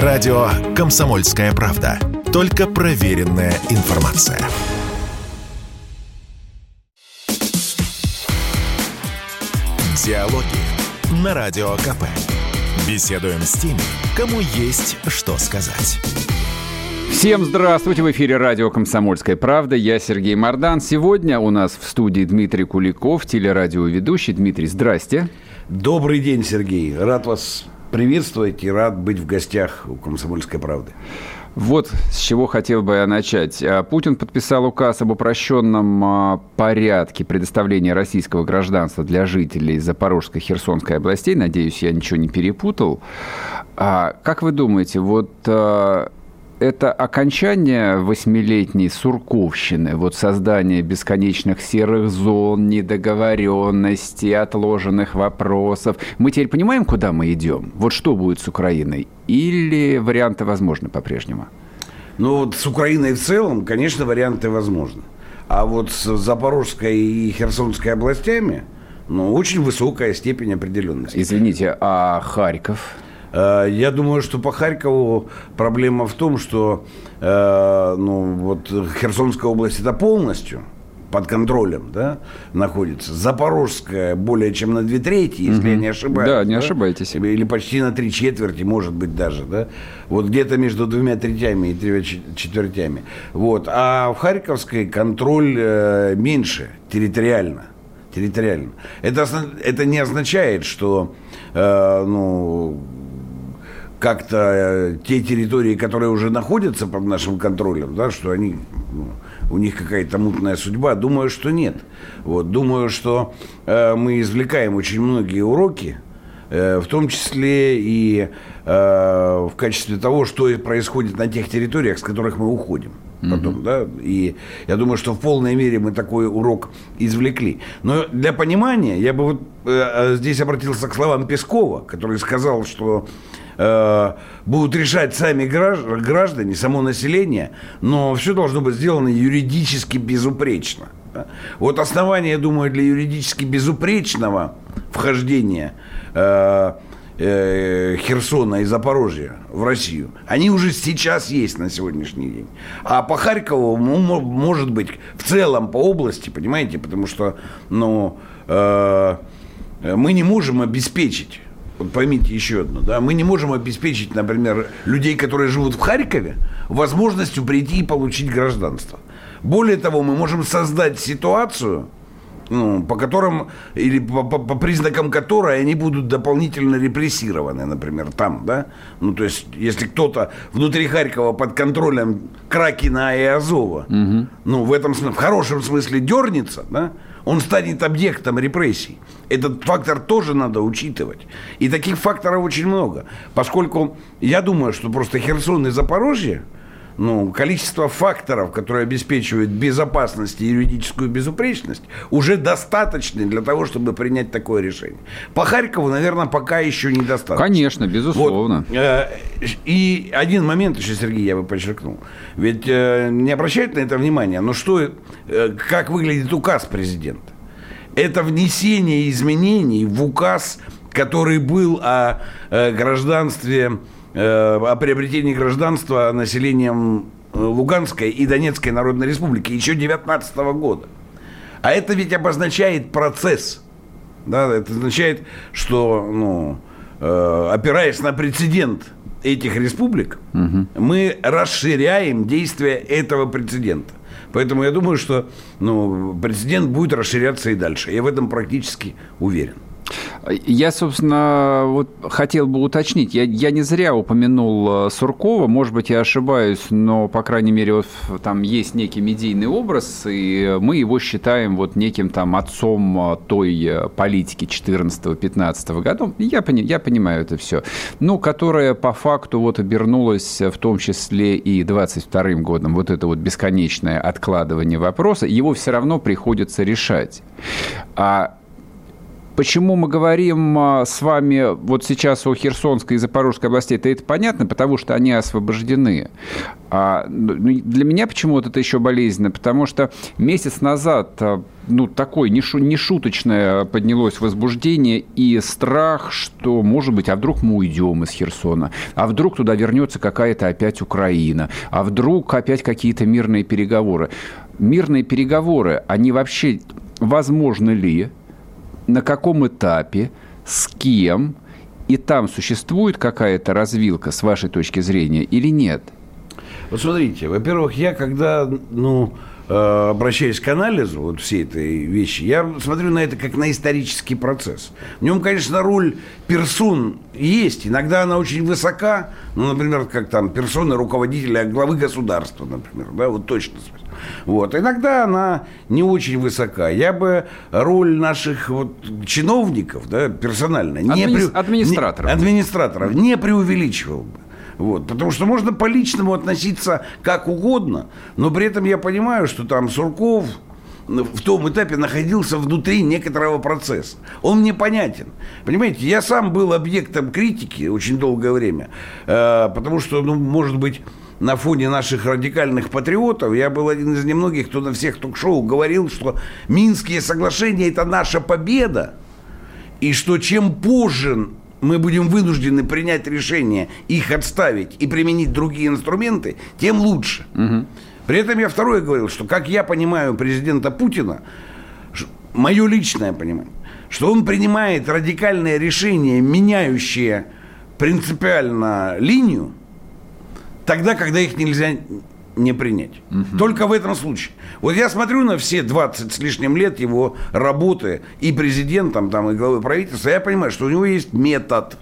Радио «Комсомольская правда». Только проверенная информация. Диалоги на Радио КП. Беседуем с теми, кому есть что сказать. Всем здравствуйте! В эфире радио «Комсомольская правда». Я Сергей Мордан. Сегодня у нас в студии Дмитрий Куликов, телерадиоведущий. Дмитрий, здрасте. Добрый день, Сергей. Рад вас приветствовать и рад быть в гостях у «Комсомольской правды». Вот с чего хотел бы я начать. А, Путин подписал указ об упрощенном а, порядке предоставления российского гражданства для жителей Запорожской и Херсонской областей. Надеюсь, я ничего не перепутал. А как вы думаете, вот это окончание восьмилетней сурковщины, вот создание бесконечных серых зон, недоговоренностей, отложенных вопросов. Мы теперь понимаем, куда мы идем? Вот что будет с Украиной? Или варианты возможны по-прежнему? Ну, вот с Украиной в целом, конечно, варианты возможны. А вот с Запорожской и Херсонской областями, ну, очень высокая степень определенности. Извините, а Харьков? Э, я думаю, что по Харькову проблема в том, что э, ну, вот Херсонская область это полностью под контролем да, находится. Запорожская более чем на две трети, если угу. я не ошибаюсь. Да, не да? ошибаетесь. Или почти на три четверти, может быть, даже. Да? Вот где-то между двумя третями и тремя четвертями. Вот. А в Харьковской контроль э, меньше территориально. Территориально. Это, это не означает, что э, ну, как-то э, те территории, которые уже находятся под нашим контролем, да, что они, ну, у них какая-то мутная судьба, думаю, что нет. Вот, думаю, что э, мы извлекаем очень многие уроки, э, в том числе и э, в качестве того, что происходит на тех территориях, с которых мы уходим потом, mm-hmm. да, и я думаю, что в полной мере мы такой урок извлекли. Но для понимания я бы вот э, э здесь обратился к словам Пескова, который сказал, что Э, будут решать сами граждане, само население, но все должно быть сделано юридически безупречно. Вот основания, я думаю, для юридически безупречного вхождения э, э, Херсона и Запорожья в Россию, они уже сейчас есть на сегодняшний день. А по Харькову, ну, может быть, в целом по области, понимаете, потому что, ну, мы не можем обеспечить вот поймите еще одно, да, мы не можем обеспечить, например, людей, которые живут в Харькове, возможностью прийти и получить гражданство. Более того, мы можем создать ситуацию, ну, по которым или по, по, по признакам которой они будут дополнительно репрессированы, например, там, да. Ну, то есть, если кто-то внутри Харькова под контролем Кракина и Азова, угу. ну, в этом в хорошем смысле дернется, да, он станет объектом репрессий. Этот фактор тоже надо учитывать. И таких факторов очень много. Поскольку я думаю, что просто Херсон и Запорожье, ну, количество факторов, которые обеспечивают безопасность и юридическую безупречность, уже достаточны для того, чтобы принять такое решение. По Харькову, наверное, пока еще недостаточно. Конечно, безусловно. Вот. Э, и один момент еще, Сергей, я бы подчеркнул. Ведь э, не обращают на это внимания, но что, э, как выглядит указ президента? Это внесение изменений в указ, который был о гражданстве о приобретении гражданства населением э, Луганской и Донецкой Народной Республики еще 19 года. А это ведь обозначает процесс. Да, это означает, что, ну, э, опираясь на прецедент этих республик, угу. мы расширяем действие этого прецедента. Поэтому я думаю, что ну, прецедент будет расширяться и дальше. Я в этом практически уверен. Я, собственно, вот хотел бы уточнить. Я, я не зря упомянул э, Суркова. Может быть, я ошибаюсь, но, по крайней мере, вот там есть некий медийный образ, и мы его считаем вот неким там отцом э, той э, политики 14-15 года. Я, пони, я понимаю это все. Ну, которая по факту вот обернулась в том числе и 22 годом. Вот это вот бесконечное откладывание вопроса. Его все равно приходится решать. А Почему мы говорим а, с вами вот сейчас о Херсонской и Запорожской областей? Это, это понятно, потому что они освобождены. А ну, для меня почему-то это еще болезненно, потому что месяц назад а, ну, такое нешуточное поднялось возбуждение и страх, что, может быть, а вдруг мы уйдем из Херсона, а вдруг туда вернется какая-то опять Украина, а вдруг опять какие-то мирные переговоры. Мирные переговоры, они вообще возможны ли? На каком этапе, с кем, и там существует какая-то развилка с вашей точки зрения или нет? Вот смотрите, во-первых, я когда, ну, обращаясь к анализу вот всей этой вещи, я смотрю на это как на исторический процесс. В нем, конечно, роль персон есть. Иногда она очень высока. Ну, например, как там персона руководителя главы государства, например. Да, вот точно. Вот. Иногда она не очень высока. Я бы роль наших вот чиновников, да, персонально, не Админи... при... администраторов. Не, администраторов не преувеличивал бы. Вот, потому что можно по личному относиться как угодно, но при этом я понимаю, что там Сурков, в том этапе находился внутри некоторого процесса. Он мне понятен. Понимаете, я сам был объектом критики очень долгое время, э, потому что, ну, может быть, на фоне наших радикальных патриотов, я был один из немногих, кто на всех ток-шоу говорил, что Минские соглашения – это наша победа, и что чем позже мы будем вынуждены принять решение их отставить и применить другие инструменты, тем лучше. Угу. При этом я второе говорил, что, как я понимаю президента Путина, мое личное понимание, что он принимает радикальные решения, меняющие принципиально линию, тогда, когда их нельзя не принять. Угу. Только в этом случае. Вот я смотрю на все 20 с лишним лет его работы и президентом, там, и главой правительства, я понимаю, что у него есть метод.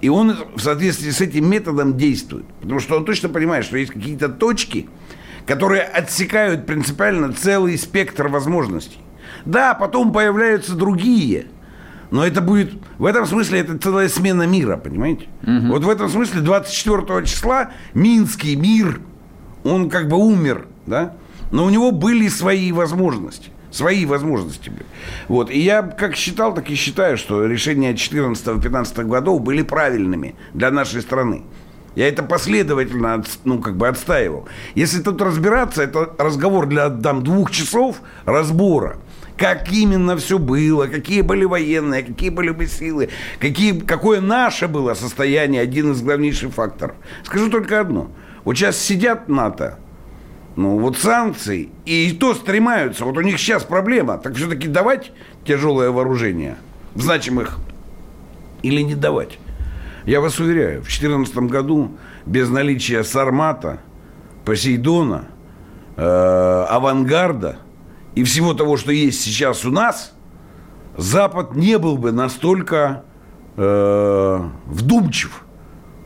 И он в соответствии с этим методом действует. Потому что он точно понимает, что есть какие-то точки, которые отсекают принципиально целый спектр возможностей. Да, потом появляются другие – но это будет, в этом смысле, это целая смена мира, понимаете? Угу. Вот в этом смысле 24 числа Минский мир, он как бы умер, да? Но у него были свои возможности. Свои возможности были. Вот. И я как считал, так и считаю, что решения 14-15 годов были правильными для нашей страны. Я это последовательно ну, как бы отстаивал. Если тут разбираться, это разговор для там, двух часов разбора – как именно все было, какие были военные, какие были бы силы, какие, какое наше было состояние, один из главнейших факторов. Скажу только одно. Вот сейчас сидят НАТО, ну вот санкции, и то стремаются, вот у них сейчас проблема, так все-таки давать тяжелое вооружение в значимых или не давать. Я вас уверяю, в 2014 году без наличия Сармата, Посейдона, э, Авангарда – и всего того, что есть сейчас у нас, Запад не был бы настолько э, вдумчив,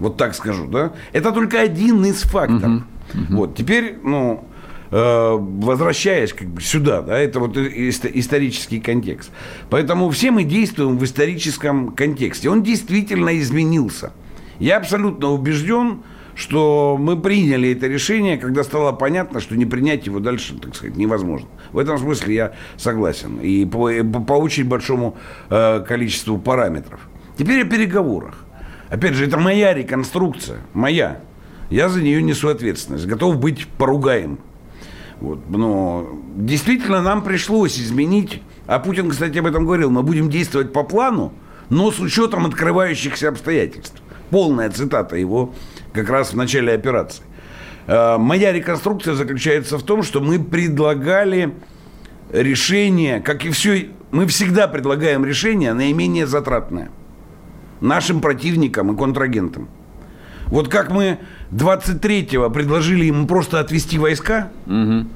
вот так скажу, да? Это только один из факторов. Угу, угу. Вот теперь, ну, э, возвращаясь как бы сюда, да, это вот исторический контекст. Поэтому все мы действуем в историческом контексте. Он действительно изменился. Я абсолютно убежден, что мы приняли это решение, когда стало понятно, что не принять его дальше, так сказать, невозможно. В этом смысле я согласен. И по, по очень большому э, количеству параметров. Теперь о переговорах. Опять же, это моя реконструкция, моя. Я за нее несу ответственность, готов быть поругаем. Вот, но действительно нам пришлось изменить, а Путин, кстати, об этом говорил, мы будем действовать по плану, но с учетом открывающихся обстоятельств. Полная цитата его как раз в начале операции. Э, моя реконструкция заключается в том, что мы предлагали решение, как и все, мы всегда предлагаем решение наименее затратное нашим противникам и контрагентам. Вот как мы 23-го предложили им просто отвести войска, угу.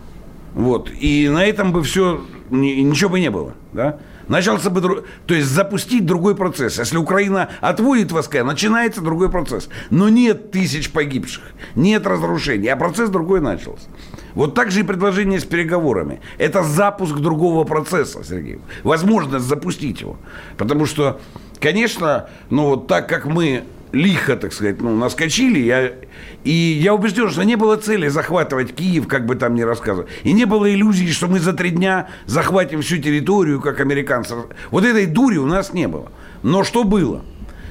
вот, и на этом бы все, ничего бы не было, да? начался бы, то есть запустить другой процесс. Если Украина отводит войска, начинается другой процесс. Но нет тысяч погибших, нет разрушений, а процесс другой начался. Вот так же и предложение с переговорами. Это запуск другого процесса, Сергей. Возможность запустить его. Потому что, конечно, ну вот так как мы лихо, так сказать, ну, наскочили. Я, и я убежден, что не было цели захватывать Киев, как бы там ни рассказывали. И не было иллюзии, что мы за три дня захватим всю территорию, как американцы. Вот этой дури у нас не было. Но что было?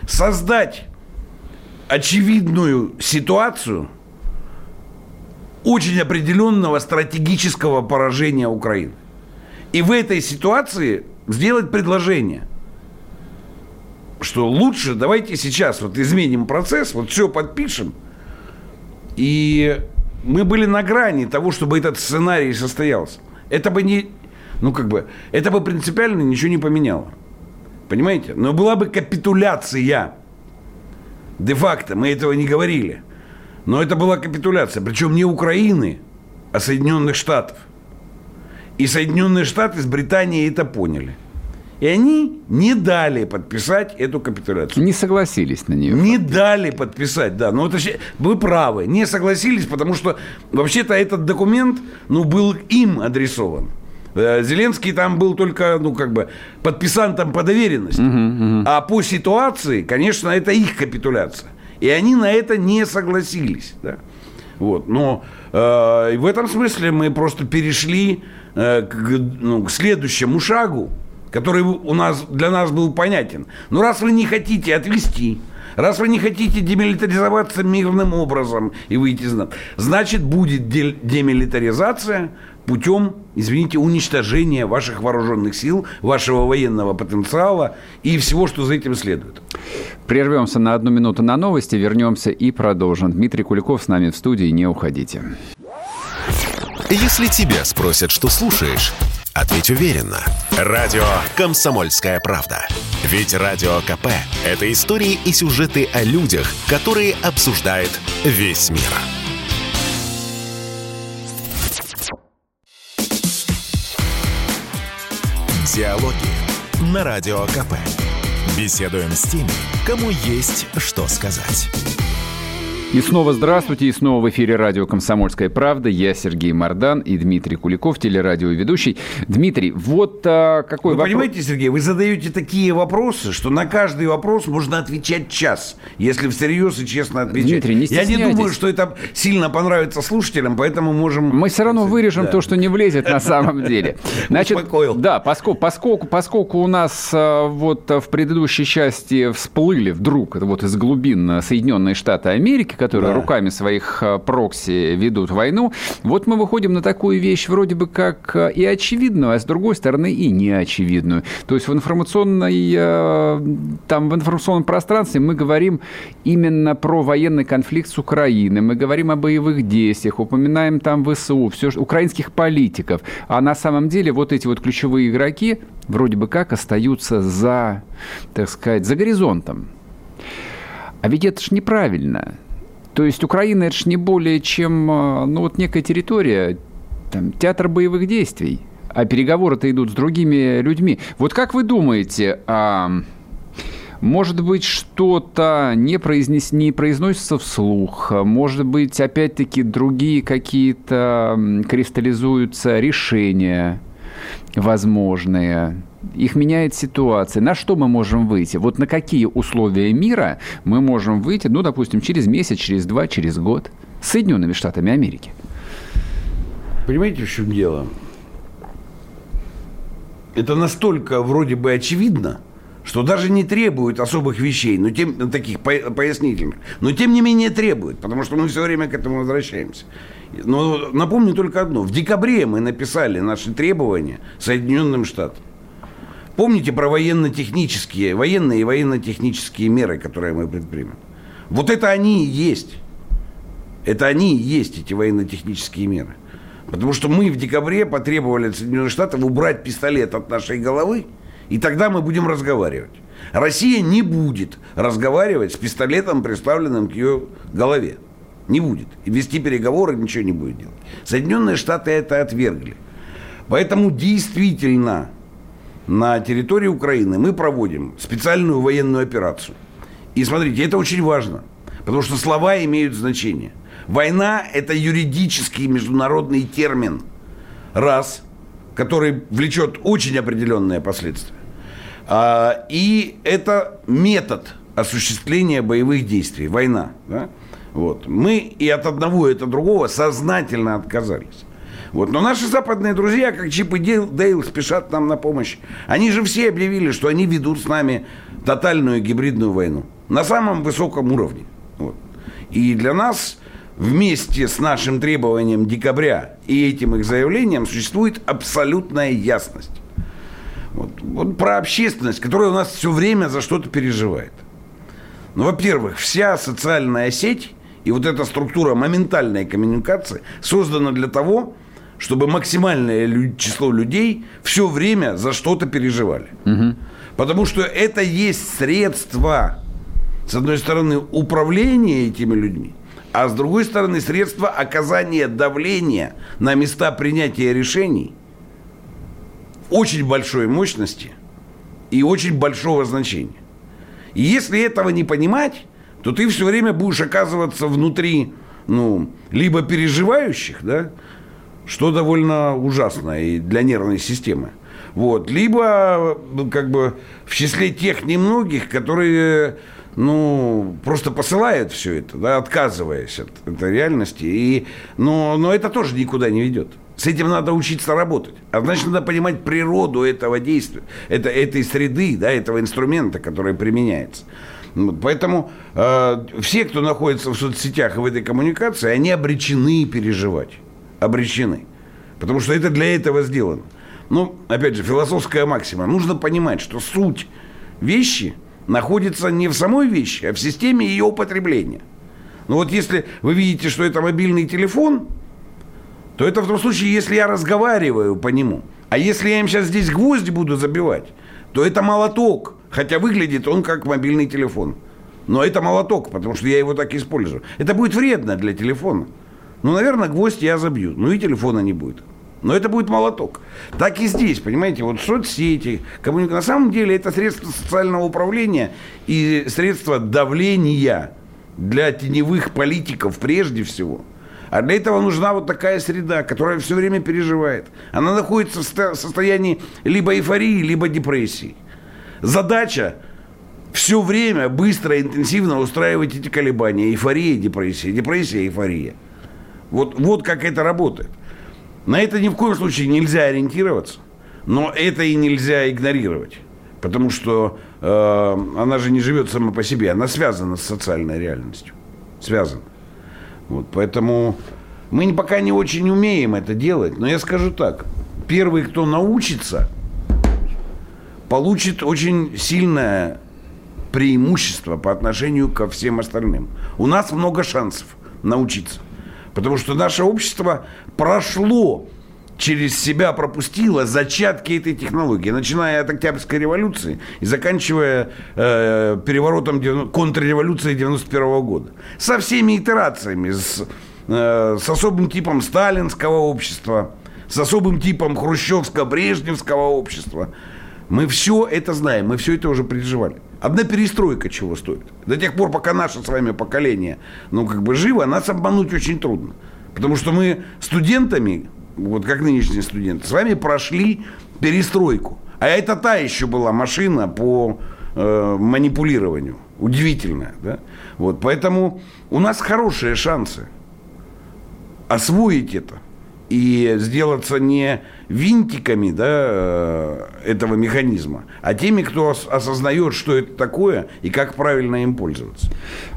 Создать очевидную ситуацию очень определенного стратегического поражения Украины. И в этой ситуации сделать предложение – что лучше давайте сейчас вот изменим процесс, вот все подпишем. И мы были на грани того, чтобы этот сценарий состоялся. Это бы не, ну как бы, это бы принципиально ничего не поменяло. Понимаете? Но была бы капитуляция. Де-факто мы этого не говорили. Но это была капитуляция. Причем не Украины, а Соединенных Штатов. И Соединенные Штаты с Британией это поняли. И они не дали подписать эту капитуляцию. Не согласились на нее. Не дали подписать, да. Ну, это, вы правы. Не согласились, потому что вообще-то этот документ ну, был им адресован. Э, Зеленский там был только, ну, как бы, подписантом по доверенности. Угу, угу. А по ситуации, конечно, это их капитуляция. И они на это не согласились. Да? Вот. Но э, в этом смысле мы просто перешли э, к, ну, к следующему шагу который у нас, для нас был понятен. Но раз вы не хотите отвести, раз вы не хотите демилитаризоваться мирным образом и выйти из НАТО, значит, будет демилитаризация путем, извините, уничтожения ваших вооруженных сил, вашего военного потенциала и всего, что за этим следует. Прервемся на одну минуту на новости, вернемся и продолжим. Дмитрий Куликов с нами в студии, не уходите. Если тебя спросят, что слушаешь, Ответь уверенно. Радио «Комсомольская правда». Ведь Радио КП – это истории и сюжеты о людях, которые обсуждает весь мир. Диалоги на Радио КП. Беседуем с теми, кому есть что сказать. И снова здравствуйте, и снова в эфире радио «Комсомольская правда». Я Сергей Мордан и Дмитрий Куликов, телерадиоведущий. Дмитрий, вот а, какой вы вопрос... понимаете, Сергей, вы задаете такие вопросы, что на каждый вопрос можно отвечать час, если всерьез и честно отвечать. Дмитрий, не Я не думаю, что это сильно понравится слушателям, поэтому можем... Мы все равно вырежем да. то, что не влезет на самом деле. Значит, да, поскольку, поскольку, поскольку у нас а, вот в предыдущей части всплыли вдруг вот из глубин Соединенные Штаты Америки, которые да. руками своих э, прокси ведут войну, вот мы выходим на такую вещь вроде бы как э, и очевидную, а с другой стороны и неочевидную. То есть в информационной, э, там, в информационном пространстве мы говорим именно про военный конфликт с Украиной, мы говорим о боевых действиях, упоминаем там ВСУ, все, украинских политиков, а на самом деле вот эти вот ключевые игроки вроде бы как остаются за, так сказать, за горизонтом. А ведь это ж неправильно. То есть Украина это же не более чем а, ну, вот некая территория, там, театр боевых действий. А переговоры-то идут с другими людьми. Вот как вы думаете, а, может быть, что-то не, произнес, не произносится вслух, может быть, опять-таки, другие какие-то кристаллизуются решения возможные их меняет ситуация. На что мы можем выйти? Вот на какие условия мира мы можем выйти, ну, допустим, через месяц, через два, через год с Соединенными Штатами Америки? Понимаете, в чем дело? Это настолько вроде бы очевидно, что даже не требует особых вещей, но тем, таких пояснительных, но тем не менее требует, потому что мы все время к этому возвращаемся. Но напомню только одно. В декабре мы написали наши требования Соединенным Штатам. Помните про военно-технические, военные и военно-технические меры, которые мы предпримем? Вот это они и есть. Это они и есть, эти военно-технические меры. Потому что мы в декабре потребовали от Соединенных Штатов убрать пистолет от нашей головы, и тогда мы будем разговаривать. Россия не будет разговаривать с пистолетом, приставленным к ее голове. Не будет. И вести переговоры ничего не будет делать. Соединенные Штаты это отвергли. Поэтому действительно на территории Украины мы проводим специальную военную операцию. И смотрите, это очень важно, потому что слова имеют значение. Война – это юридический международный термин, раз, который влечет очень определенные последствия. А, и это метод осуществления боевых действий, война. Да? Вот. Мы и от одного, и от другого сознательно отказались. Вот. Но наши западные друзья, как Чип и Дейл, спешат нам на помощь. Они же все объявили, что они ведут с нами тотальную гибридную войну. На самом высоком уровне. Вот. И для нас вместе с нашим требованием декабря и этим их заявлением существует абсолютная ясность. Вот, вот про общественность, которая у нас все время за что-то переживает. Ну, во-первых, вся социальная сеть и вот эта структура моментальной коммуникации создана для того, чтобы максимальное число людей все время за что-то переживали. Угу. Потому что это есть средство, с одной стороны, управления этими людьми, а с другой стороны, средство оказания давления на места принятия решений очень большой мощности и очень большого значения. И если этого не понимать, то ты все время будешь оказываться внутри, ну, либо переживающих, да, что довольно ужасно и для нервной системы. Вот. Либо как бы в числе тех немногих, которые ну, просто посылают все это, да, отказываясь от этой реальности. И, но, но это тоже никуда не ведет. С этим надо учиться работать. А значит, надо понимать природу этого действия, это, этой среды, да, этого инструмента, который применяется. Поэтому э, все, кто находится в соцсетях и в этой коммуникации, они обречены переживать. Обречены. Потому что это для этого сделано. Ну, опять же, философская максима. Нужно понимать, что суть вещи находится не в самой вещи, а в системе ее употребления. Ну вот если вы видите, что это мобильный телефон, то это в том случае, если я разговариваю по нему. А если я им сейчас здесь гвозди буду забивать, то это молоток. Хотя выглядит он как мобильный телефон. Но это молоток, потому что я его так использую. Это будет вредно для телефона. Ну, наверное, гвоздь я забью. Ну и телефона не будет. Но это будет молоток. Так и здесь, понимаете, вот соцсети, коммуника... на самом деле это средство социального управления и средство давления для теневых политиков прежде всего. А для этого нужна вот такая среда, которая все время переживает. Она находится в состоянии либо эйфории, либо депрессии. Задача все время быстро и интенсивно устраивать эти колебания. Эйфория, депрессия, депрессия, эйфория. Вот, вот как это работает. На это ни в коем случае нельзя ориентироваться, но это и нельзя игнорировать. Потому что э, она же не живет сама по себе, она связана с социальной реальностью. Связана. Вот, поэтому мы пока не очень умеем это делать, но я скажу так. Первый, кто научится – получит очень сильное преимущество по отношению ко всем остальным. У нас много шансов научиться. Потому что наше общество прошло через себя пропустило зачатки этой технологии, начиная от Октябрьской революции и заканчивая э, переворотом контрреволюции 91 года. Со всеми итерациями, с, э, с особым типом сталинского общества, с особым типом хрущевско-брежневского общества – мы все это знаем, мы все это уже переживали. Одна перестройка чего стоит. До тех пор, пока наше с вами поколение, ну, как бы живо, нас обмануть очень трудно. Потому что мы студентами, вот как нынешние студенты, с вами прошли перестройку. А это та еще была машина по э, манипулированию. Удивительная, да? Вот, поэтому у нас хорошие шансы освоить это и сделаться не винтиками да, э, этого механизма, а теми, кто осознает, что это такое и как правильно им пользоваться.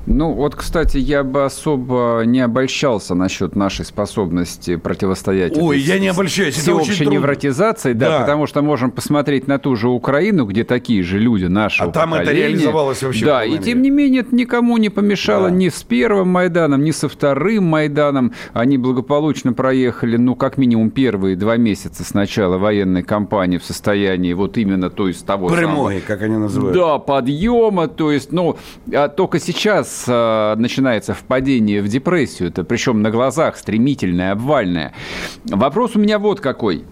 Ну, вот, кстати, я бы особо не обольщался насчет нашей способности противостоять. Ой, я не обольщаюсь. Всеобщей невротизации, да, да, потому что можем посмотреть на ту же Украину, где такие же люди нашего А там поколения. это реализовалось вообще. Да, и тем не менее это никому не помешало да. ни с первым Майданом, ни со вторым Майданом. Они благополучно проехали, ну, как минимум первые два месяца с начала военной кампании в состоянии вот именно, то есть того Прямой, самого... как они называют. Да, подъема, то есть, ну, а только сейчас э, начинается впадение в депрессию, это причем на глазах стремительное, обвальное. Вопрос у меня вот какой.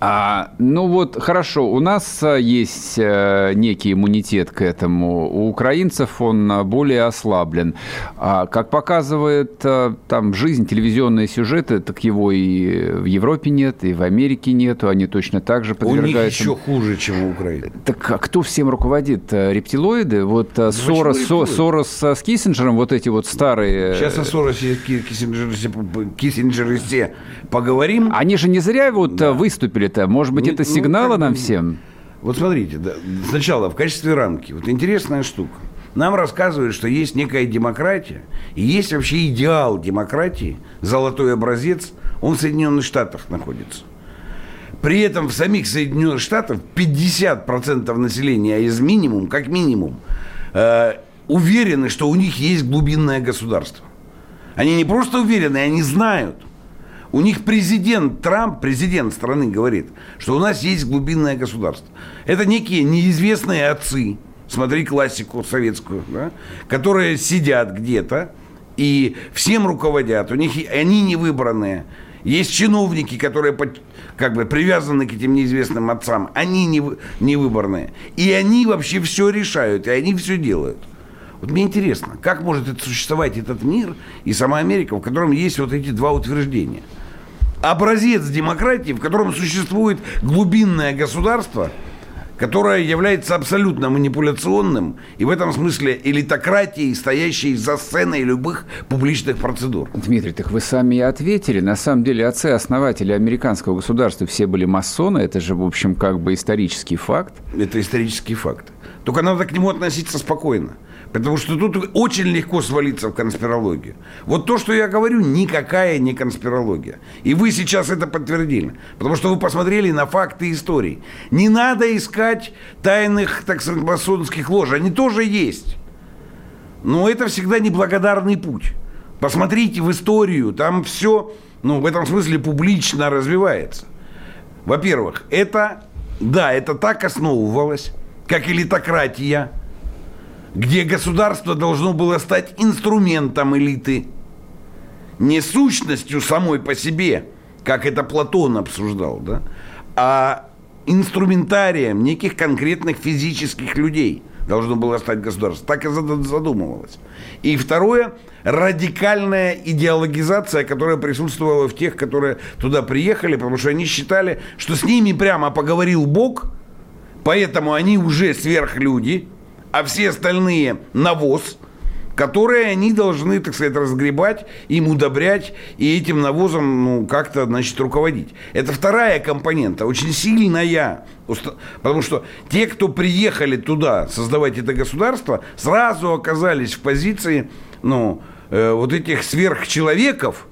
А, ну вот, хорошо, у нас э, есть э, некий иммунитет к этому. У украинцев он э, более ослаблен. А, как показывает там жизнь, телевизионные сюжеты, так его и в Европе нет, и в Америке нету. Они точно так же подвергаются... У них еще хуже, чем у Украины. Так а кто всем руководит? Рептилоиды? Вот ну, Сорос, Сорос с Киссинджером, вот эти вот старые... Сейчас о Соросе и Киссинджере поговорим. Они же не зря вот да. выступили это? Может быть, ну, это сигналы ну, нам всем? Вот смотрите, да, сначала в качестве рамки. Вот интересная штука. Нам рассказывают, что есть некая демократия, и есть вообще идеал демократии, золотой образец, он в Соединенных Штатах находится. При этом в самих Соединенных Штатах 50% населения, а из минимум, как минимум, э, уверены, что у них есть глубинное государство. Они не просто уверены, они знают. У них президент Трамп, президент страны, говорит, что у нас есть глубинное государство. Это некие неизвестные отцы, смотри классику советскую, да, которые сидят где-то и всем руководят. У них они не выбранные. Есть чиновники, которые как бы привязаны к этим неизвестным отцам. Они не, не выборные. И они вообще все решают, и они все делают. Вот мне интересно, как может это существовать этот мир и сама Америка, в котором есть вот эти два утверждения – образец демократии, в котором существует глубинное государство, которое является абсолютно манипуляционным и в этом смысле элитократией, стоящей за сценой любых публичных процедур. Дмитрий, так вы сами и ответили. На самом деле отцы-основатели американского государства все были масоны. Это же, в общем, как бы исторический факт. Это исторический факт. Только надо к нему относиться спокойно. Потому что тут очень легко свалиться в конспирологию. Вот то, что я говорю, никакая не конспирология. И вы сейчас это подтвердили. Потому что вы посмотрели на факты истории. Не надо искать тайных, так сказать, масонских лож. Они тоже есть. Но это всегда неблагодарный путь. Посмотрите в историю. Там все, ну, в этом смысле публично развивается. Во-первых, это, да, это так основывалось, как элитократия – где государство должно было стать инструментом элиты, не сущностью самой по себе, как это Платон обсуждал, да, а инструментарием неких конкретных физических людей должно было стать государство. Так и задумывалось. И второе, радикальная идеологизация, которая присутствовала в тех, которые туда приехали, потому что они считали, что с ними прямо поговорил Бог, поэтому они уже сверхлюди – а все остальные навоз, которые они должны, так сказать, разгребать, им удобрять и этим навозом, ну, как-то, значит, руководить. Это вторая компонента, очень сильная, потому что те, кто приехали туда создавать это государство, сразу оказались в позиции, ну, э, вот этих сверхчеловеков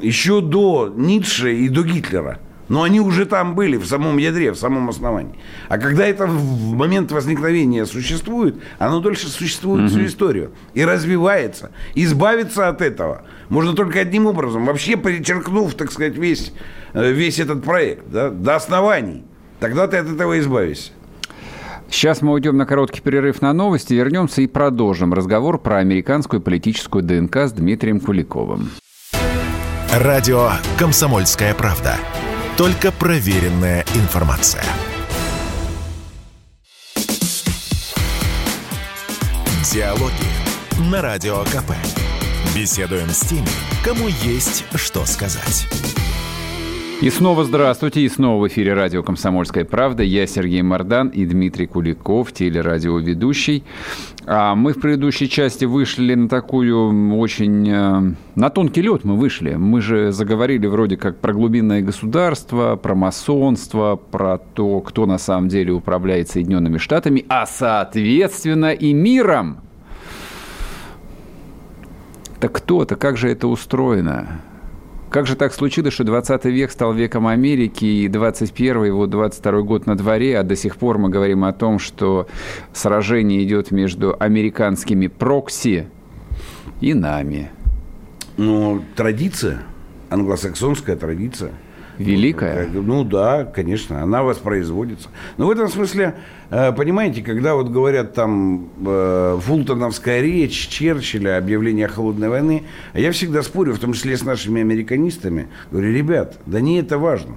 еще до Ницше и до Гитлера – но они уже там были, в самом ядре, в самом основании. А когда это в момент возникновения существует, оно дольше существует угу. всю историю. И развивается. Избавиться от этого можно только одним образом. Вообще перечеркнув, так сказать, весь, э, весь этот проект да, до оснований. Тогда ты от этого избавишься. Сейчас мы уйдем на короткий перерыв на новости, вернемся и продолжим разговор про американскую политическую ДНК с Дмитрием Куликовым. Радио «Комсомольская правда». Только проверенная информация. Диалоги на Радио КП. Беседуем с теми, кому есть что сказать. И снова здравствуйте, и снова в эфире радио «Комсомольская правда». Я Сергей Мордан и Дмитрий Куликов, телерадиоведущий. А мы в предыдущей части вышли на такую очень... Э, на тонкий лед мы вышли. Мы же заговорили вроде как про глубинное государство, про масонство, про то, кто на самом деле управляет Соединенными Штатами, а соответственно и миром. Так кто-то, как же это устроено? Как же так случилось, что 20 век стал веком Америки, и 21 вот 22 год на дворе, а до сих пор мы говорим о том, что сражение идет между американскими прокси и нами? Ну, традиция, англосаксонская традиция – Великая? Ну да, конечно, она воспроизводится. Но в этом смысле, понимаете, когда вот говорят там э, фултоновская речь Черчилля, объявление холодной войны, я всегда спорю, в том числе с нашими американистами, говорю, ребят, да не это важно.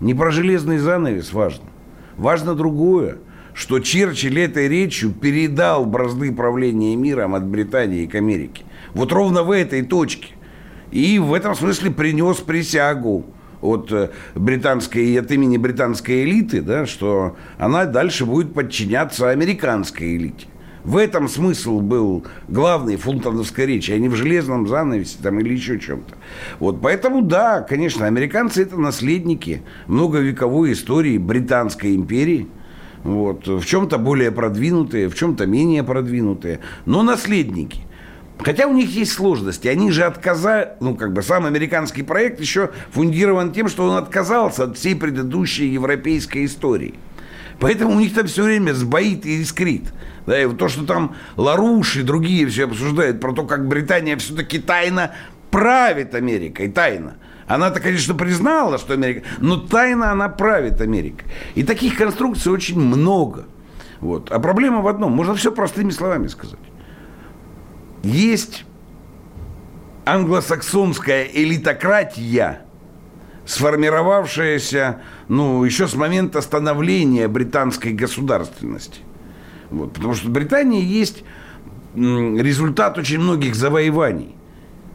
Не про железный занавес важно. Важно другое, что Черчилль этой речью передал бразды правления миром от Британии к Америке. Вот ровно в этой точке. И в этом смысле принес присягу от э, британской, от имени британской элиты, да, что она дальше будет подчиняться американской элите. В этом смысл был главный фунтоновской речи, а не в железном занавесе там, или еще чем-то. Вот, поэтому, да, конечно, американцы – это наследники многовековой истории Британской империи. Вот, в чем-то более продвинутые, в чем-то менее продвинутые, но наследники – Хотя у них есть сложности. Они же отказали, ну, как бы сам американский проект еще фундирован тем, что он отказался от всей предыдущей европейской истории. Поэтому у них там все время сбоит и искрит. Да, и то, что там Ларуш и другие все обсуждают про то, как Британия все-таки тайно правит Америкой, тайно. Она-то, конечно, признала, что Америка, но тайно она правит Америкой. И таких конструкций очень много. Вот. А проблема в одном. Можно все простыми словами сказать. Есть англосаксонская элитократия, сформировавшаяся ну, еще с момента становления британской государственности. Вот, потому что в Британии есть результат очень многих завоеваний.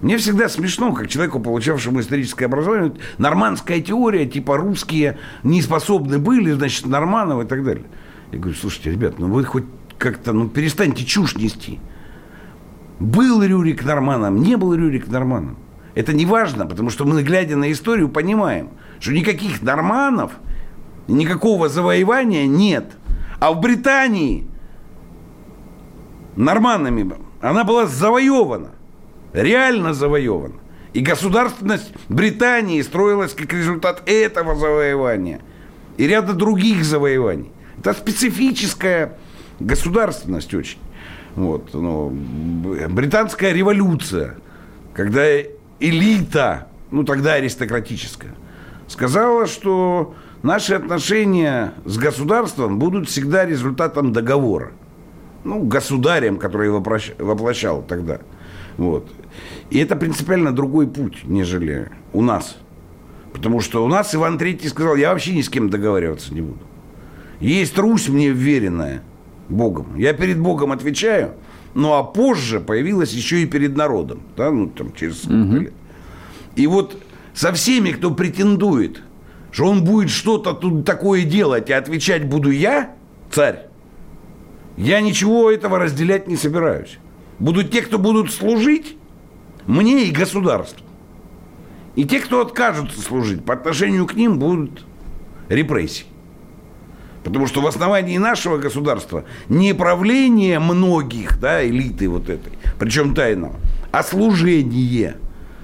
Мне всегда смешно, как человеку, получавшему историческое образование, нормандская теория, типа русские не способны были, значит, норманов и так далее. Я говорю, слушайте, ребят, ну вы хоть как-то, ну перестаньте чушь нести. Был Рюрик Норманом, не был Рюрик Норманом. Это не важно, потому что мы, глядя на историю, понимаем, что никаких норманов, никакого завоевания нет. А в Британии норманами она была завоевана, реально завоевана. И государственность Британии строилась как результат этого завоевания и ряда других завоеваний. Это специфическая государственность очень. Вот, ну, британская революция, когда элита, ну тогда аристократическая, сказала, что наши отношения с государством будут всегда результатом договора. Ну, государем, который воплощал тогда. Вот. И это принципиально другой путь, нежели у нас. Потому что у нас Иван Третий сказал, я вообще ни с кем договариваться не буду. Есть Русь мне вверенная Богом. Я перед Богом отвечаю, ну а позже появилась еще и перед народом, да, ну там через сколько угу. лет. И вот со всеми, кто претендует, что он будет что-то тут такое делать, и отвечать буду я, царь, я ничего этого разделять не собираюсь. Будут те, кто будут служить мне и государству. И те, кто откажутся служить, по отношению к ним будут репрессии. Потому что в основании нашего государства не правление многих, да, элиты вот этой, причем тайного, а служение.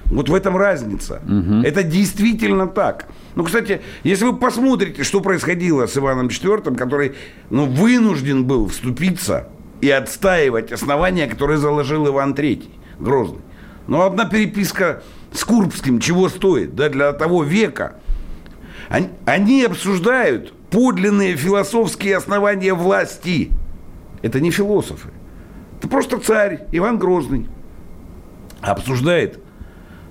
Вот в этом разница. Угу. Это действительно так. Ну, кстати, если вы посмотрите, что происходило с Иваном IV, который ну, вынужден был вступиться и отстаивать основания, которые заложил Иван III, Грозный. Ну, одна переписка с Курбским чего стоит, да, для того века. Они, они обсуждают подлинные философские основания власти. Это не философы. Это просто царь Иван Грозный обсуждает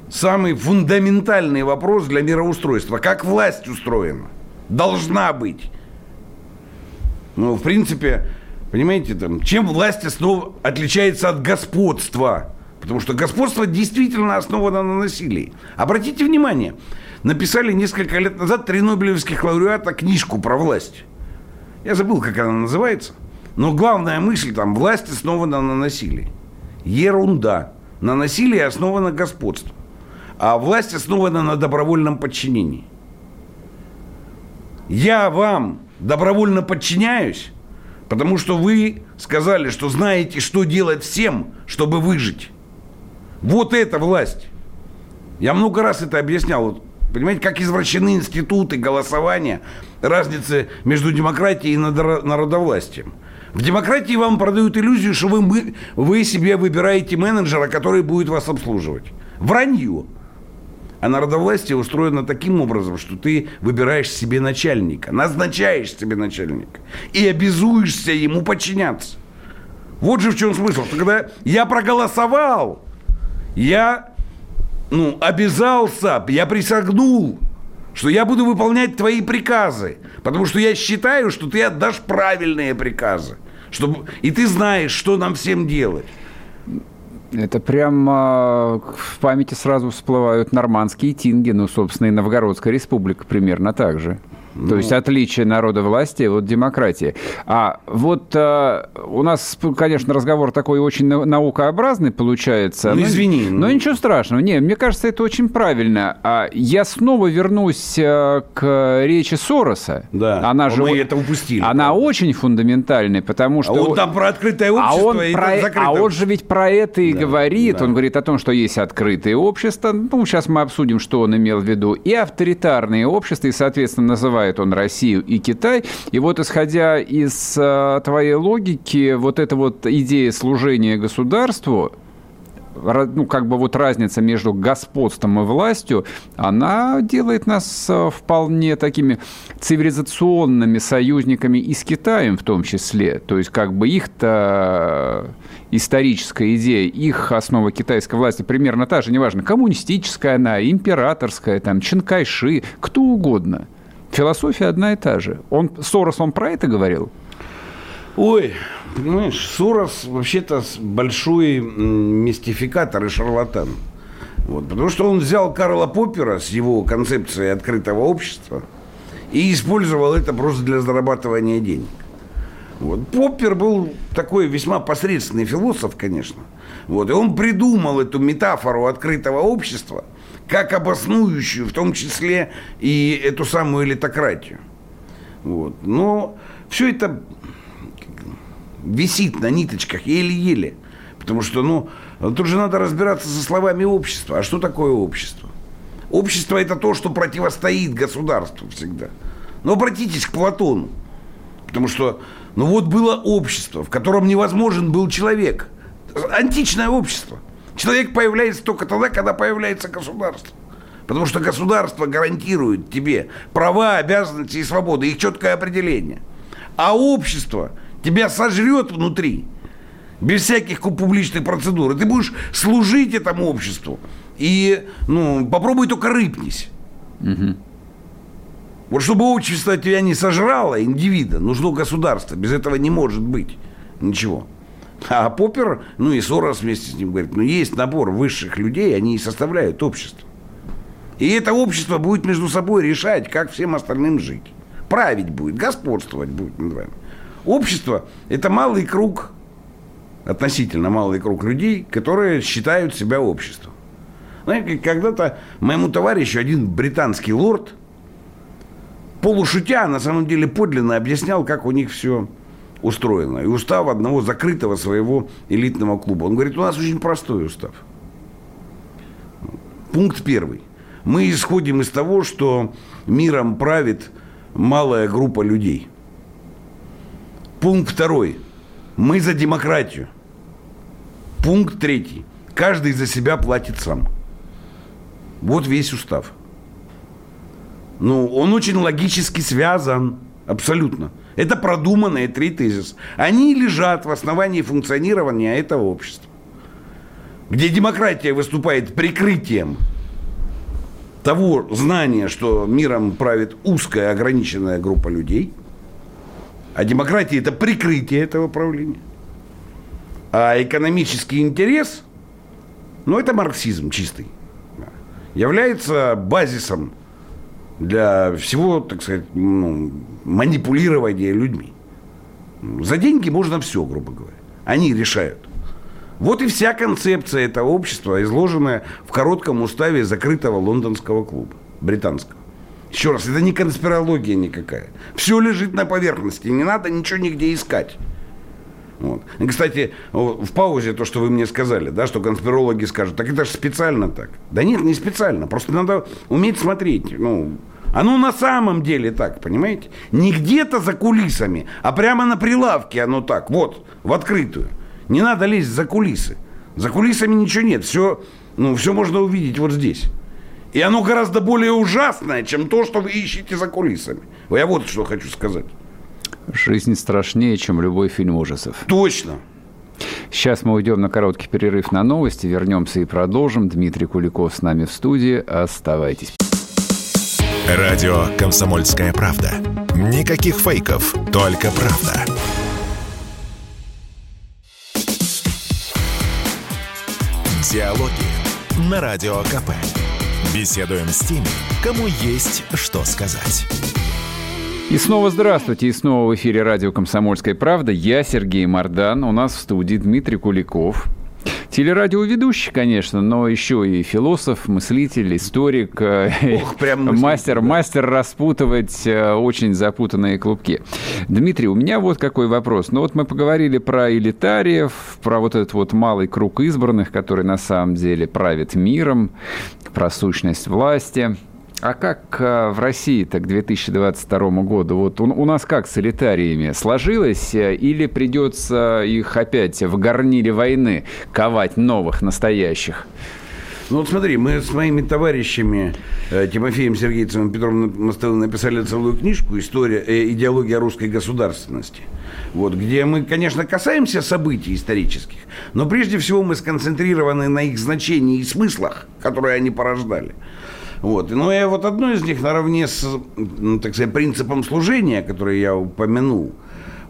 самый фундаментальный вопрос для мироустройства. Как власть устроена? Должна быть. Ну, в принципе, понимаете, там, чем власть основ... отличается от господства? Потому что господство действительно основано на насилии. Обратите внимание, написали несколько лет назад три нобелевских лауреата книжку про власть. Я забыл, как она называется. Но главная мысль там, власть основана на насилии. Ерунда. На насилии основано господство. А власть основана на добровольном подчинении. Я вам добровольно подчиняюсь, потому что вы сказали, что знаете, что делать всем, чтобы выжить. Вот это власть. Я много раз это объяснял. Понимаете, как извращены институты голосования, разницы между демократией и народовластием. В демократии вам продают иллюзию, что вы, вы себе выбираете менеджера, который будет вас обслуживать. Вранье. А народовластие устроено таким образом, что ты выбираешь себе начальника, назначаешь себе начальника и обязуешься ему подчиняться. Вот же в чем смысл. Когда я проголосовал, я ну, обязался, я присягнул что я буду выполнять твои приказы, потому что я считаю, что ты отдашь правильные приказы, чтобы, и ты знаешь, что нам всем делать. Это прямо в памяти сразу всплывают нормандские тинги, ну, собственно, и Новгородская республика примерно так же. Ну, То есть отличие народа власти от демократии. А вот э, у нас, конечно, разговор такой очень наукообразный получается. Ну, но, извини. Но ну... ничего страшного. Не, мне кажется, это очень правильно. А я снова вернусь э, к речи Сороса. Да, она же, мы это упустили. Она правда. очень фундаментальная, потому что... А он там про открытое общество а он и про... закрытое... А он же ведь про это и да, говорит. Да. Он говорит о том, что есть открытое общество. Ну, сейчас мы обсудим, что он имел в виду. И авторитарные общества, и, соответственно, называет называет он Россию и Китай. И вот исходя из э, твоей логики, вот эта вот идея служения государству, ну, как бы вот разница между господством и властью, она делает нас э, вполне такими цивилизационными союзниками и с Китаем в том числе. То есть, как бы их-то историческая идея, их основа китайской власти примерно та же, неважно, коммунистическая она, императорская, там, Чанкайши, кто угодно – Философия одна и та же. Он, Сорос, он про это говорил? Ой, понимаешь, Сорос вообще-то большой мистификатор и шарлатан. Вот, потому что он взял Карла Поппера с его концепцией открытого общества и использовал это просто для зарабатывания денег. Вот. Поппер был такой весьма посредственный философ, конечно. Вот. И он придумал эту метафору открытого общества – как обоснующую, в том числе и эту самую элитократию. Вот. Но все это висит на ниточках еле-еле. Потому что, ну, тут же надо разбираться со словами общества. А что такое общество? Общество – это то, что противостоит государству всегда. Но обратитесь к Платону. Потому что, ну вот было общество, в котором невозможен был человек. Античное общество – Человек появляется только тогда, когда появляется государство. Потому что государство гарантирует тебе права, обязанности и свободы, их четкое определение. А общество тебя сожрет внутри, без всяких публичных процедур. И ты будешь служить этому обществу. И ну, попробуй только рыпнись. Угу. Вот чтобы общество тебя не сожрало, индивида, нужно государство. Без этого не может быть ничего. А Поппер, ну и Сорос вместе с ним говорит, ну есть набор высших людей, они и составляют общество. И это общество будет между собой решать, как всем остальным жить. Править будет, господствовать будет. Общество – это малый круг, относительно малый круг людей, которые считают себя обществом. Знаете, когда-то моему товарищу один британский лорд, полушутя, на самом деле подлинно объяснял, как у них все устроено. И устав одного закрытого своего элитного клуба. Он говорит, у нас очень простой устав. Пункт первый. Мы исходим из того, что миром правит малая группа людей. Пункт второй. Мы за демократию. Пункт третий. Каждый за себя платит сам. Вот весь устав. Ну, он очень логически связан. Абсолютно. Это продуманные три тезиса. Они лежат в основании функционирования этого общества, где демократия выступает прикрытием того знания, что миром правит узкая ограниченная группа людей, а демократия – это прикрытие этого правления. А экономический интерес, ну, это марксизм чистый, является базисом для всего, так сказать, ну, манипулирования людьми. За деньги можно все, грубо говоря. Они решают. Вот и вся концепция этого общества, изложенная в коротком уставе закрытого лондонского клуба, британского. Еще раз, это не конспирология никакая. Все лежит на поверхности, не надо ничего нигде искать. Вот. И, кстати, в паузе то, что вы мне сказали, да, что конспирологи скажут, так это же специально так. Да нет, не специально, просто надо уметь смотреть. Ну, оно на самом деле так, понимаете? Не где-то за кулисами, а прямо на прилавке оно так, вот, в открытую. Не надо лезть за кулисы. За кулисами ничего нет, все, ну, все можно увидеть вот здесь. И оно гораздо более ужасное, чем то, что вы ищете за кулисами. Я вот что хочу сказать. Жизнь страшнее, чем любой фильм ужасов. Точно. Сейчас мы уйдем на короткий перерыв на новости, вернемся и продолжим. Дмитрий Куликов с нами в студии. Оставайтесь. Радио «Комсомольская правда». Никаких фейков, только правда. Диалоги на Радио КП. Беседуем с теми, кому есть что сказать. И снова здравствуйте, и снова в эфире радио «Комсомольская правда». Я Сергей Мордан, у нас в студии Дмитрий Куликов. Телерадиоведущий, конечно, но еще и философ, мыслитель, историк, э, Ох, прям мыслитель, мастер, да. мастер распутывать э, очень запутанные клубки. Дмитрий, у меня вот какой вопрос. Ну вот мы поговорили про элитариев, про вот этот вот малый круг избранных, который на самом деле правит миром, про сущность власти – а как э, в России-то к 2022 году? Вот у, у нас как с элитариями? Сложилось э, или придется их опять в горниле войны ковать новых, настоящих? Ну вот смотри, мы с моими товарищами э, Тимофеем Сергеевичем и Петром Мостовым написали целую книжку «История, э, «Идеология русской государственности», вот, где мы, конечно, касаемся событий исторических, но прежде всего мы сконцентрированы на их значении и смыслах, которые они порождали. Вот. Но я вот одно из них наравне с, ну, так сказать, принципом служения, который я упомянул,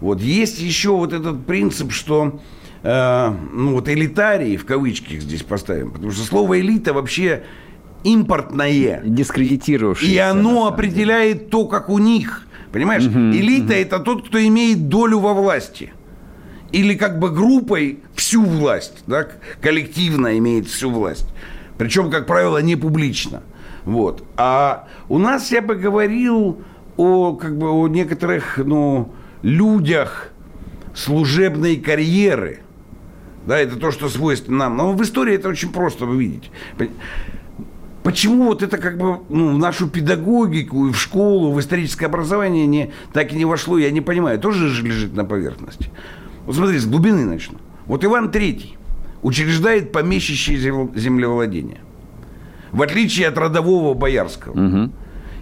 вот есть еще вот этот принцип, что э, ну вот элитарии в кавычках здесь поставим, потому что слово элита вообще импортное. Дискредитировавшееся. И оно определяет то, как у них. Понимаешь? Угу, Элита угу. это тот, кто имеет долю во власти. Или как бы группой всю власть, да, коллективно имеет всю власть. Причем, как правило, не публично. Вот. А у нас я бы говорил о, как бы, о некоторых ну, людях служебной карьеры. Да, это то, что свойственно нам. Но в истории это очень просто вы видите. Почему вот это как бы ну, в нашу педагогику и в школу, в историческое образование не, так и не вошло, я не понимаю. Тоже же лежит на поверхности. Вот смотрите, с глубины начну. Вот Иван Третий учреждает помещичье землевладение – в отличие от родового боярского. Угу.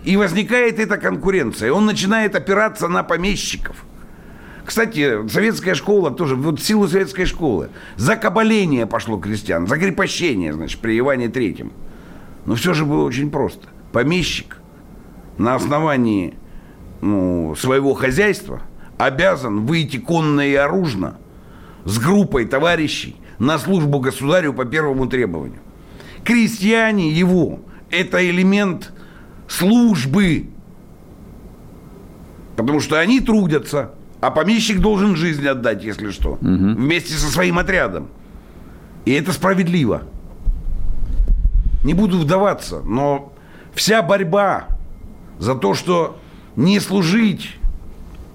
И возникает эта конкуренция. Он начинает опираться на помещиков. Кстати, советская школа тоже, вот в силу советской школы, закабаление пошло крестьян, закрепощение, значит, при Иване Третьем. Но все же было очень просто. Помещик на основании ну, своего хозяйства обязан выйти конно и оружно с группой товарищей на службу государю по первому требованию. Крестьяне его – это элемент службы. Потому что они трудятся, а помещик должен жизнь отдать, если что, угу. вместе со своим отрядом. И это справедливо. Не буду вдаваться, но вся борьба за то, что не служить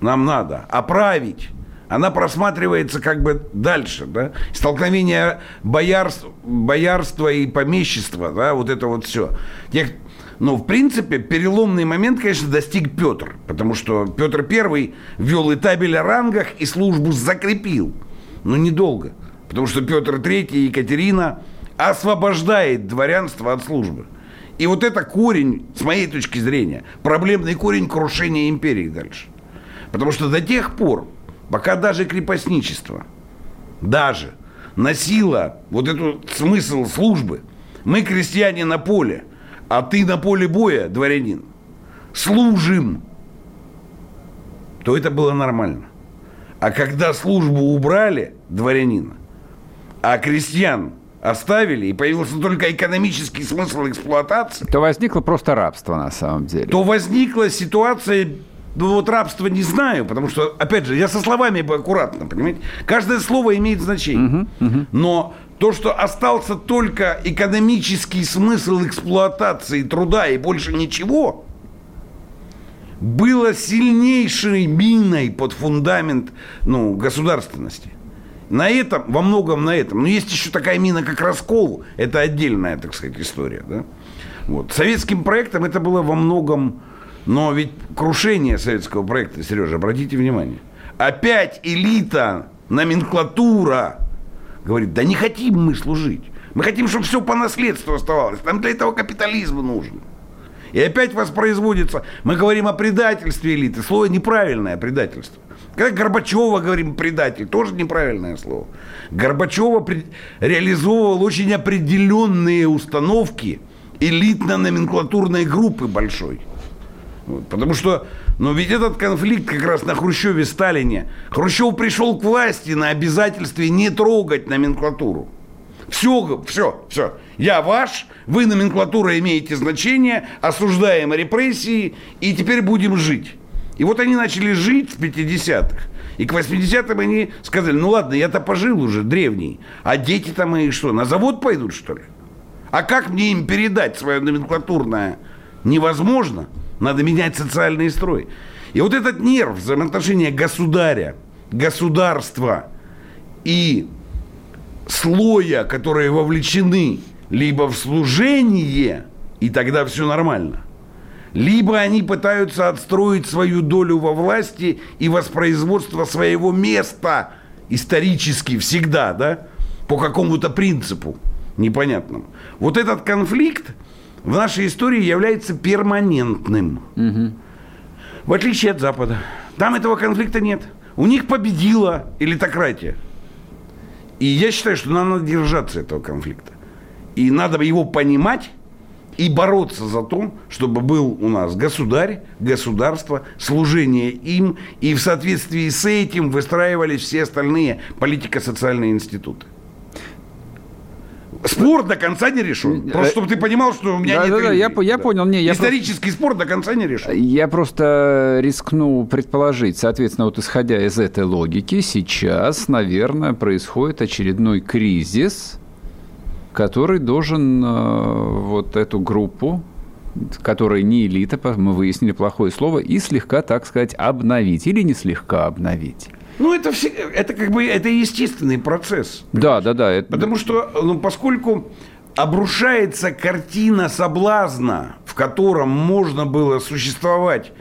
нам надо, а править, она просматривается как бы дальше, да, столкновение боярства, боярства и помещества, да, вот это вот все. Тех, но, в принципе, переломный момент, конечно, достиг Петр, потому что Петр I ввел и табель о рангах, и службу закрепил, но недолго, потому что Петр III и Екатерина освобождает дворянство от службы. И вот это корень, с моей точки зрения, проблемный корень крушения империи дальше. Потому что до тех пор, пока даже крепостничество, даже. Носило вот этот смысл службы, мы крестьяне на поле, а ты на поле боя, дворянин, служим, то это было нормально. А когда службу убрали дворянина, а крестьян оставили, и появился только экономический смысл эксплуатации, то возникло просто рабство на самом деле. То возникла ситуация ну вот рабство не знаю, потому что, опять же, я со словами бы аккуратно, понимаете? Каждое слово имеет значение. Угу, угу. Но то, что остался только экономический смысл эксплуатации труда и больше ничего, было сильнейшей миной под фундамент ну, государственности. На этом, во многом на этом. Но есть еще такая мина, как раскол. Это отдельная, так сказать, история. Да? Вот. Советским проектом это было во многом но ведь крушение советского проекта, Сережа, обратите внимание, опять элита, номенклатура говорит, да не хотим мы служить. Мы хотим, чтобы все по наследству оставалось. Нам для этого капитализм нужен. И опять воспроизводится, мы говорим о предательстве элиты. Слово неправильное предательство. Когда Горбачева говорим предатель, тоже неправильное слово. Горбачева реализовывал очень определенные установки элитно-номенклатурной группы большой. Потому что, ну ведь этот конфликт как раз на Хрущеве Сталине. Хрущев пришел к власти на обязательстве не трогать номенклатуру. Все, все, все. Я ваш, вы номенклатура имеете значение, осуждаем репрессии, и теперь будем жить. И вот они начали жить в 50-х. И к 80-м они сказали, ну ладно, я-то пожил уже, древний. А дети-то мои что, на завод пойдут, что ли? А как мне им передать свое номенклатурное? Невозможно. Надо менять социальный строй. И вот этот нерв взаимоотношения государя, государства и слоя, которые вовлечены либо в служение, и тогда все нормально, либо они пытаются отстроить свою долю во власти и воспроизводство своего места исторически всегда, да, по какому-то принципу непонятному. Вот этот конфликт в нашей истории является перманентным. Угу. В отличие от Запада. Там этого конфликта нет. У них победила элитократия. И я считаю, что нам надо держаться этого конфликта. И надо его понимать и бороться за то, чтобы был у нас государь, государство, служение им, и в соответствии с этим выстраивались все остальные политико-социальные институты. Спор до конца не решен. Просто чтобы ты понимал, что у меня да, нет да, да, я, я понял. Не, я Исторический просто... спор до конца не решен. Я просто рискну предположить, соответственно, вот исходя из этой логики, сейчас, наверное, происходит очередной кризис, который должен э, вот эту группу, которая не элита, мы выяснили плохое слово, и слегка, так сказать, обновить или не слегка обновить. Ну, это, все, это как бы это естественный процесс. Да, да, да. Это... Потому что, ну, поскольку обрушается картина соблазна, в котором можно было существовать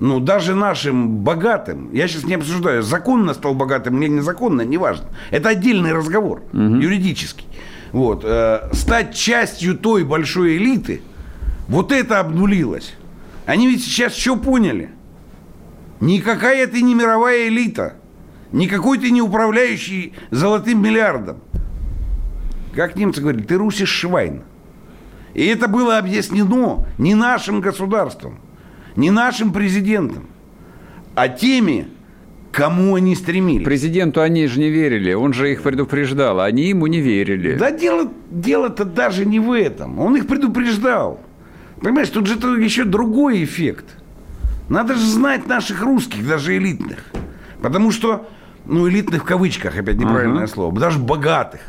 ну, даже нашим богатым, я сейчас не обсуждаю, законно стал богатым или незаконно, неважно. Это отдельный разговор, угу. юридический. Вот, э, стать частью той большой элиты, вот это обнулилось. Они ведь сейчас что поняли? Никакая это не мировая элита. Никакой ты не управляющий золотым миллиардом. Как немцы говорили, ты русишь швайн. И это было объяснено не нашим государством, не нашим президентом, а теми, кому они стремились. Президенту они же не верили, он же их предупреждал, они ему не верили. Да дело, дело-то даже не в этом, он их предупреждал. Понимаешь, тут же еще другой эффект. Надо же знать наших русских, даже элитных. Потому что ну, элитных в кавычках, опять неправильное uh-huh. слово, даже богатых.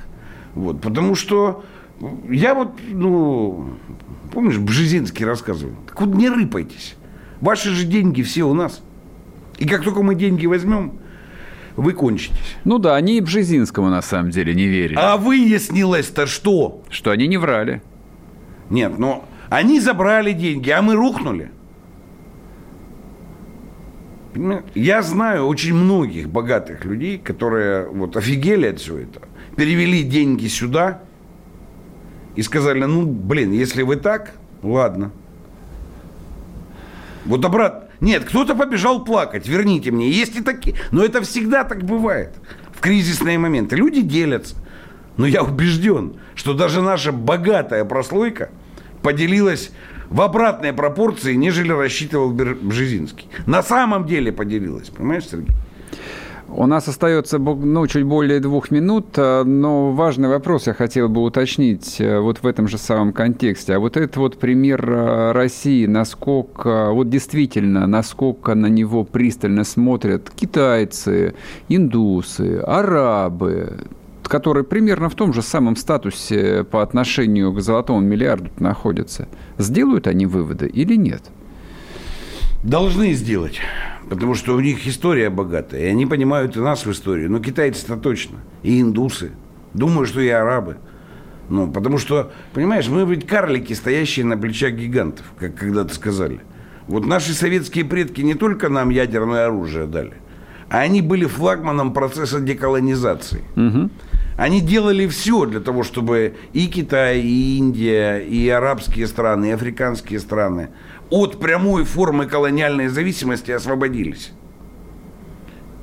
Вот, потому что я вот, ну, помнишь, Бжезинский рассказывал, так вот не рыпайтесь. Ваши же деньги все у нас. И как только мы деньги возьмем, вы кончитесь. Ну да, они и Бжезинскому на самом деле не верили. А выяснилось-то что? Что они не врали. Нет, но они забрали деньги, а мы рухнули. Я знаю очень многих богатых людей, которые вот офигели от всего этого, перевели деньги сюда и сказали, ну, блин, если вы так, ладно. Вот обратно. Нет, кто-то побежал плакать, верните мне. Есть и такие. Но это всегда так бывает. В кризисные моменты. Люди делятся. Но я убежден, что даже наша богатая прослойка поделилась в обратной пропорции, нежели рассчитывал Бжезинский. На самом деле поделилась, понимаешь, Сергей? У нас остается ну, чуть более двух минут, а, но важный вопрос я хотел бы уточнить э, вот в этом же самом контексте. А вот этот вот пример э, России, насколько, вот действительно, насколько на него пристально смотрят китайцы, индусы, арабы, которые примерно в том же самом статусе по отношению к золотому миллиарду находятся, сделают они выводы или нет? Должны сделать, потому что у них история богатая, и они понимают и нашу историю. Но китайцы-то точно, и индусы, думаю, что и арабы. Ну, потому что, понимаешь, мы ведь карлики, стоящие на плечах гигантов, как когда-то сказали. Вот наши советские предки не только нам ядерное оружие дали, а они были флагманом процесса деколонизации. Угу. Они делали все для того, чтобы и Китай, и Индия, и арабские страны, и африканские страны от прямой формы колониальной зависимости освободились.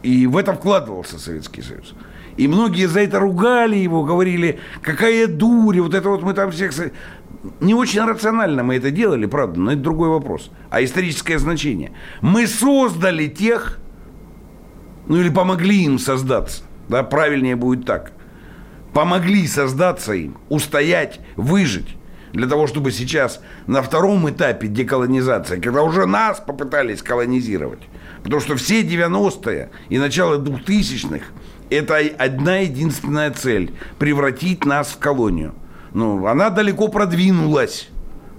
И в это вкладывался Советский Союз. И многие за это ругали его, говорили, какая дурь, вот это вот мы там всех... не очень рационально мы это делали, правда, но это другой вопрос. А историческое значение. Мы создали тех, ну или помогли им создаться, да, правильнее будет так. Помогли создаться им, устоять, выжить для того, чтобы сейчас на втором этапе деколонизации, когда уже нас попытались колонизировать, потому что все 90-е и начало 2000-х это одна единственная цель – превратить нас в колонию. Ну, она далеко продвинулась.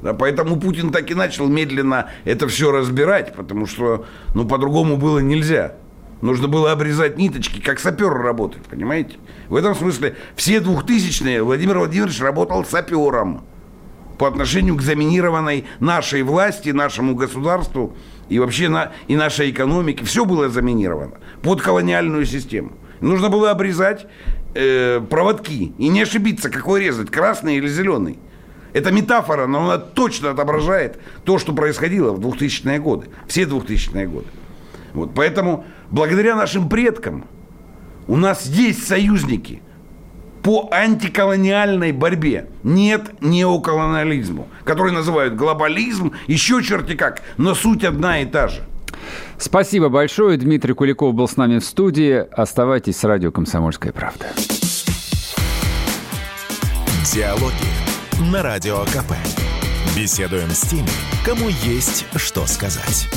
Да, поэтому Путин так и начал медленно это все разбирать, потому что, ну, по-другому было нельзя. Нужно было обрезать ниточки, как сапер работает, понимаете? В этом смысле все двухтысячные Владимир Владимирович работал сапером по отношению к заминированной нашей власти, нашему государству и вообще на, и нашей экономике. Все было заминировано под колониальную систему. Нужно было обрезать э, проводки и не ошибиться, какой резать, красный или зеленый. Это метафора, но она точно отображает то, что происходило в 2000-е годы, все 2000-е годы. Вот, поэтому благодаря нашим предкам у нас есть союзники по антиколониальной борьбе. Нет неоколониализму, который называют глобализм, еще черти как, но суть одна и та же – Спасибо большое. Дмитрий Куликов был с нами в студии. Оставайтесь с радио «Комсомольская правда». Диалоги на Радио КП. Беседуем с теми, кому есть что сказать.